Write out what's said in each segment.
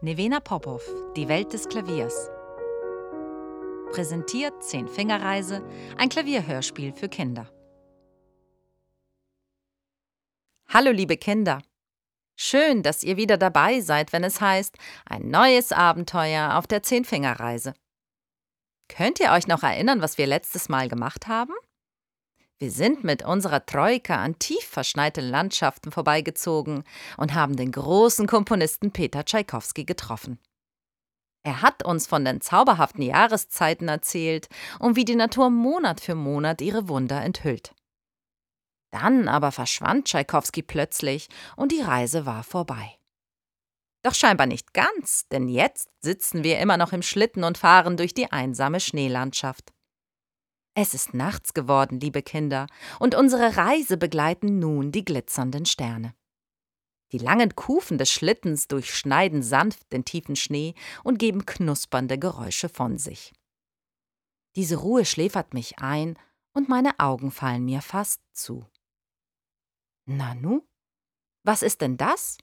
Nevena Popov, Die Welt des Klaviers. Präsentiert Zehn-Fingerreise, ein Klavierhörspiel für Kinder. Hallo liebe Kinder. Schön, dass ihr wieder dabei seid, wenn es heißt, ein neues Abenteuer auf der Zehn-Fingerreise. Könnt ihr euch noch erinnern, was wir letztes Mal gemacht haben? Wir sind mit unserer Troika an tief verschneite Landschaften vorbeigezogen und haben den großen Komponisten Peter Tschaikowski getroffen. Er hat uns von den zauberhaften Jahreszeiten erzählt und wie die Natur Monat für Monat ihre Wunder enthüllt. Dann aber verschwand Tschaikowski plötzlich und die Reise war vorbei. Doch scheinbar nicht ganz, denn jetzt sitzen wir immer noch im Schlitten und fahren durch die einsame Schneelandschaft. Es ist nachts geworden, liebe Kinder, und unsere Reise begleiten nun die glitzernden Sterne. Die langen Kufen des Schlittens durchschneiden sanft den tiefen Schnee und geben knuspernde Geräusche von sich. Diese Ruhe schläfert mich ein und meine Augen fallen mir fast zu. Nanu? Was ist denn das?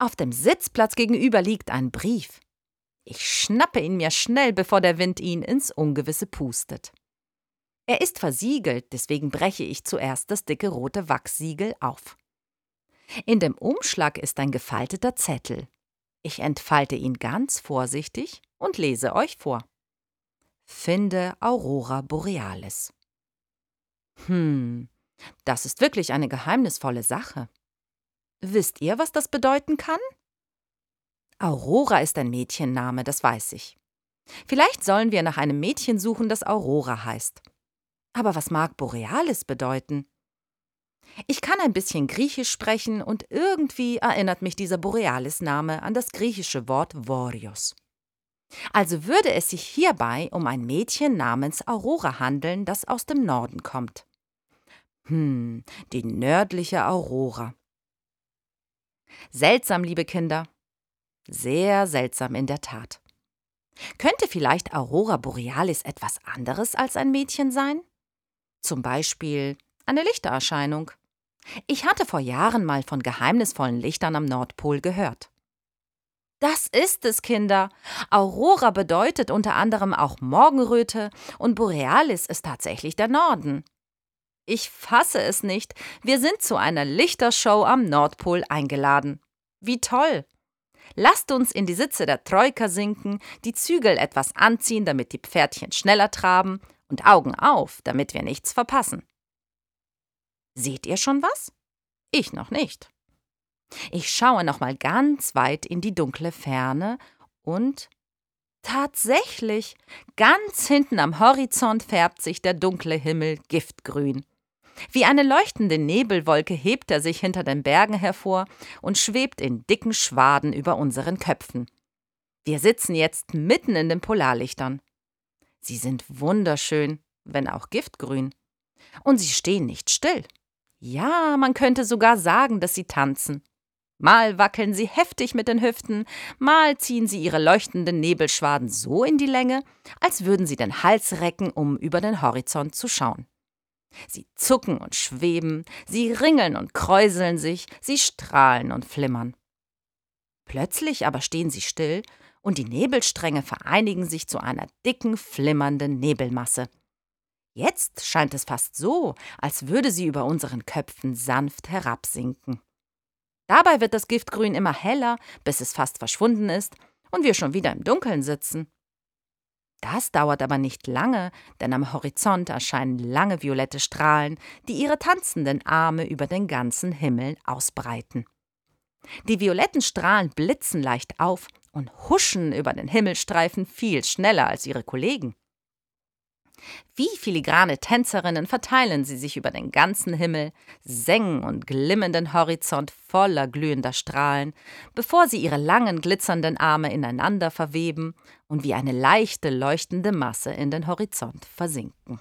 Auf dem Sitzplatz gegenüber liegt ein Brief. Ich schnappe ihn mir schnell, bevor der Wind ihn ins Ungewisse pustet. Er ist versiegelt, deswegen breche ich zuerst das dicke rote Wachssiegel auf. In dem Umschlag ist ein gefalteter Zettel. Ich entfalte ihn ganz vorsichtig und lese euch vor. Finde Aurora Borealis. Hm, das ist wirklich eine geheimnisvolle Sache. Wisst ihr, was das bedeuten kann? Aurora ist ein Mädchenname, das weiß ich. Vielleicht sollen wir nach einem Mädchen suchen, das Aurora heißt. Aber was mag Borealis bedeuten? Ich kann ein bisschen Griechisch sprechen und irgendwie erinnert mich dieser Borealis-Name an das griechische Wort Vorios. Also würde es sich hierbei um ein Mädchen namens Aurora handeln, das aus dem Norden kommt. Hm, die nördliche Aurora. Seltsam, liebe Kinder. Sehr seltsam in der Tat. Könnte vielleicht Aurora Borealis etwas anderes als ein Mädchen sein? Zum Beispiel eine Lichtererscheinung. Ich hatte vor Jahren mal von geheimnisvollen Lichtern am Nordpol gehört. Das ist es, Kinder. Aurora bedeutet unter anderem auch Morgenröte und Borealis ist tatsächlich der Norden. Ich fasse es nicht. Wir sind zu einer Lichtershow am Nordpol eingeladen. Wie toll! Lasst uns in die Sitze der Troika sinken, die Zügel etwas anziehen, damit die Pferdchen schneller traben und Augen auf, damit wir nichts verpassen. Seht ihr schon was? Ich noch nicht. Ich schaue noch mal ganz weit in die dunkle Ferne und tatsächlich, ganz hinten am Horizont färbt sich der dunkle Himmel giftgrün. Wie eine leuchtende Nebelwolke hebt er sich hinter den Bergen hervor und schwebt in dicken Schwaden über unseren Köpfen. Wir sitzen jetzt mitten in den Polarlichtern. Sie sind wunderschön, wenn auch giftgrün. Und sie stehen nicht still. Ja, man könnte sogar sagen, dass sie tanzen. Mal wackeln sie heftig mit den Hüften, mal ziehen sie ihre leuchtenden Nebelschwaden so in die Länge, als würden sie den Hals recken, um über den Horizont zu schauen. Sie zucken und schweben, sie ringeln und kräuseln sich, sie strahlen und flimmern. Plötzlich aber stehen sie still und die Nebelstränge vereinigen sich zu einer dicken, flimmernden Nebelmasse. Jetzt scheint es fast so, als würde sie über unseren Köpfen sanft herabsinken. Dabei wird das Giftgrün immer heller, bis es fast verschwunden ist und wir schon wieder im Dunkeln sitzen. Das dauert aber nicht lange, denn am Horizont erscheinen lange violette Strahlen, die ihre tanzenden Arme über den ganzen Himmel ausbreiten. Die violetten Strahlen blitzen leicht auf und huschen über den Himmelstreifen viel schneller als ihre Kollegen. Wie filigrane Tänzerinnen verteilen sie sich über den ganzen Himmel, sengen und glimmenden Horizont voller glühender Strahlen, bevor sie ihre langen glitzernden Arme ineinander verweben und wie eine leichte leuchtende Masse in den Horizont versinken.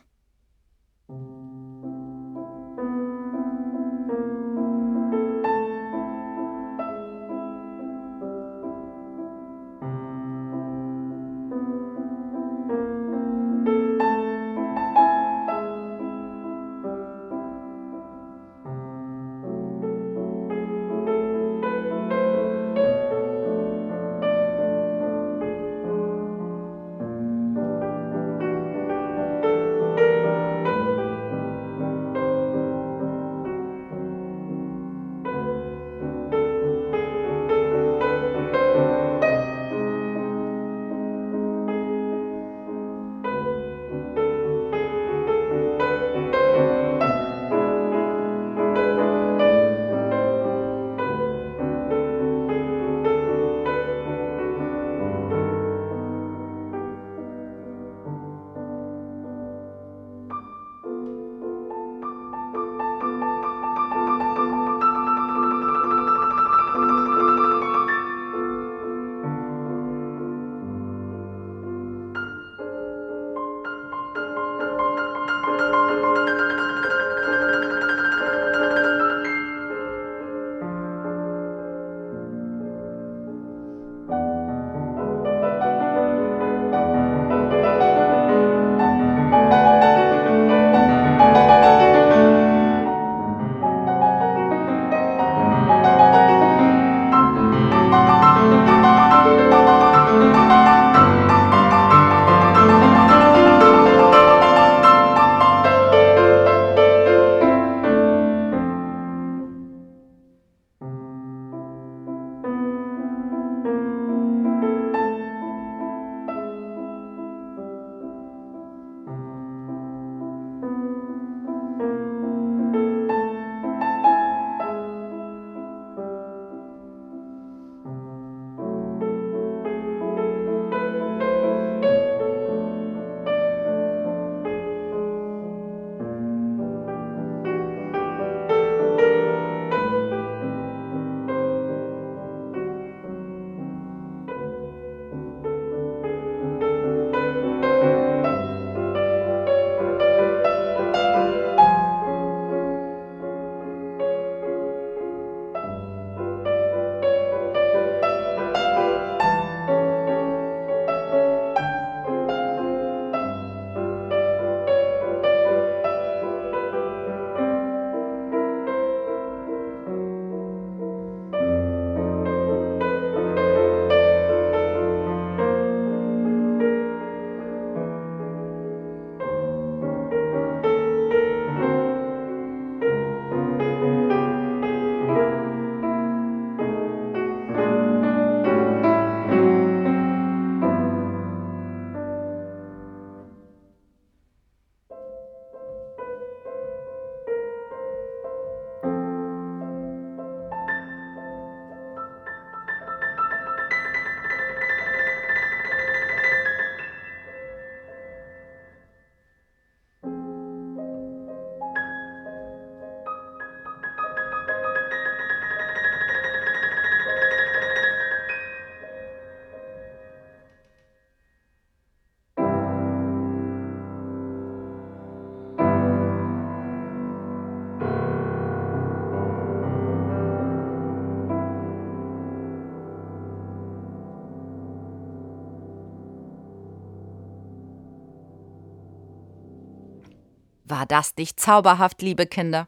War das nicht zauberhaft, liebe Kinder?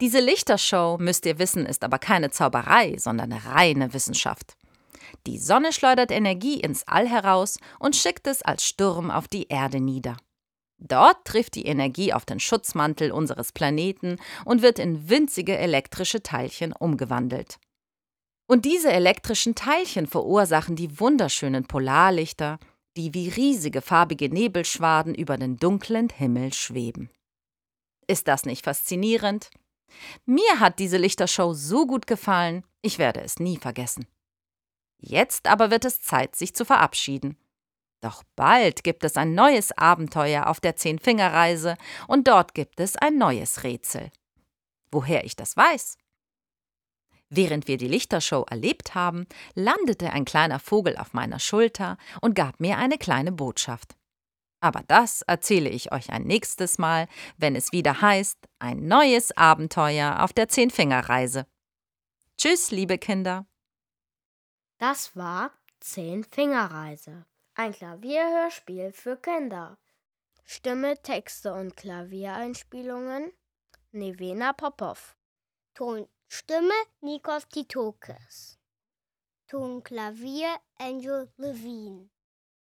Diese Lichtershow, müsst ihr wissen, ist aber keine Zauberei, sondern eine reine Wissenschaft. Die Sonne schleudert Energie ins All heraus und schickt es als Sturm auf die Erde nieder. Dort trifft die Energie auf den Schutzmantel unseres Planeten und wird in winzige elektrische Teilchen umgewandelt. Und diese elektrischen Teilchen verursachen die wunderschönen Polarlichter, die wie riesige farbige Nebelschwaden über den dunklen Himmel schweben. Ist das nicht faszinierend? Mir hat diese Lichtershow so gut gefallen, ich werde es nie vergessen. Jetzt aber wird es Zeit, sich zu verabschieden. Doch bald gibt es ein neues Abenteuer auf der Zehn-Finger-Reise und dort gibt es ein neues Rätsel. Woher ich das weiß? Während wir die Lichtershow erlebt haben, landete ein kleiner Vogel auf meiner Schulter und gab mir eine kleine Botschaft. Aber das erzähle ich euch ein nächstes Mal, wenn es wieder heißt, ein neues Abenteuer auf der Zehn-Finger-Reise. Tschüss, liebe Kinder. Das war Zehn-Finger-Reise, ein Klavierhörspiel für Kinder. Stimme, Texte und Klaviereinspielungen Nevena Popov. Ton Stimme Nikos Titokis. Ton Klavier Angel Levine.